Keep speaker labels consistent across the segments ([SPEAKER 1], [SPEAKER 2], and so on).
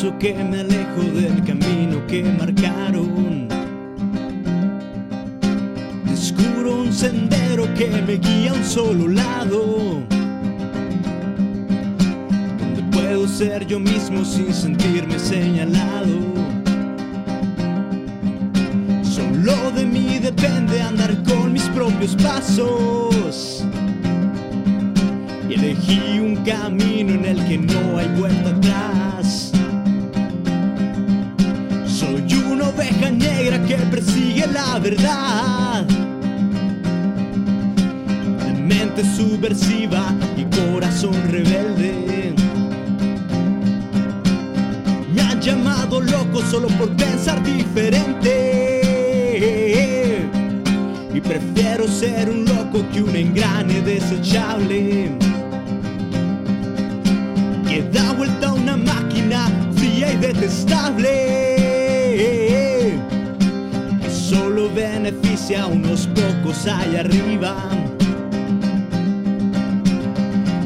[SPEAKER 1] Pienso que me alejo del camino que marcaron. Descubro un sendero que me guía a un solo lado. Donde puedo ser yo mismo sin sentirme señalado. Solo de mí depende andar con mis propios pasos. Y elegí un camino en el que no hay vuelta atrás. Negra que persigue la verdad. De mente subversiva y corazón rebelde. Me han llamado loco solo por pensar diferente. Y prefiero ser un loco que un engrane desechable. Que da vuelta a una máquina fría y detestable. Beneficia a unos pocos allá arriba.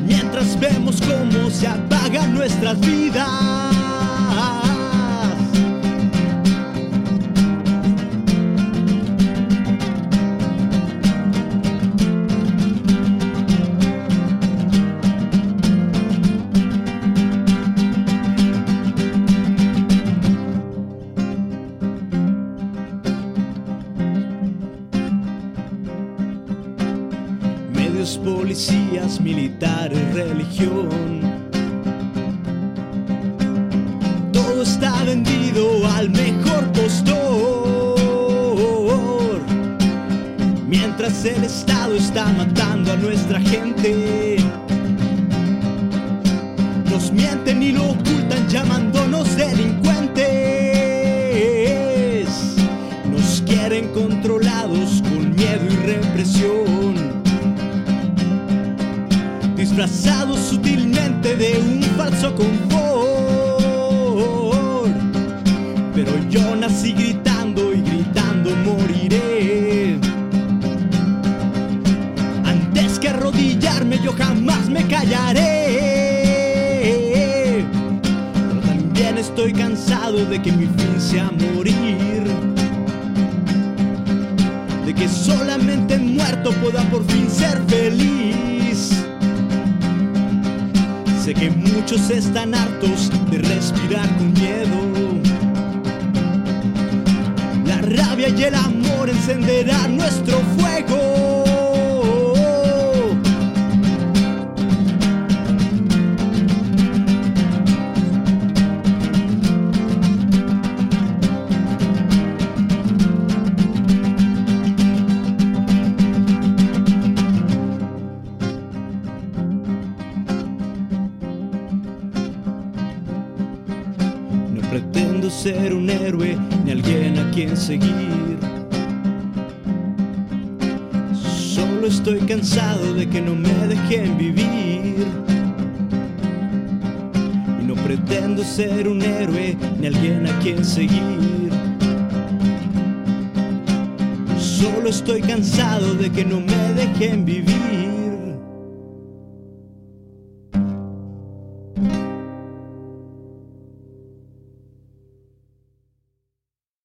[SPEAKER 1] Mientras vemos cómo se apagan nuestras vidas. Policías, militares, religión. Todo está vendido al mejor postor. Mientras el Estado está matando a nuestra gente. Nos mienten y lo ocultan llamándonos delincuentes. Nos quieren controlados con miedo y represión disfrazados sutilmente de un falso confort. Pero yo nací gritando y gritando moriré. Antes que arrodillarme yo jamás me callaré. Pero también estoy cansado de que mi fin sea morir. De que solamente muerto pueda por fin ser feliz. Sé que muchos están hartos de respirar con miedo. La rabia y el amor encenderán nuestro fuego. Pretendo ser un héroe ni alguien a quien seguir. Solo estoy cansado de que no me dejen vivir. Y no pretendo ser un héroe ni alguien a quien seguir. Solo estoy cansado de que no me dejen vivir.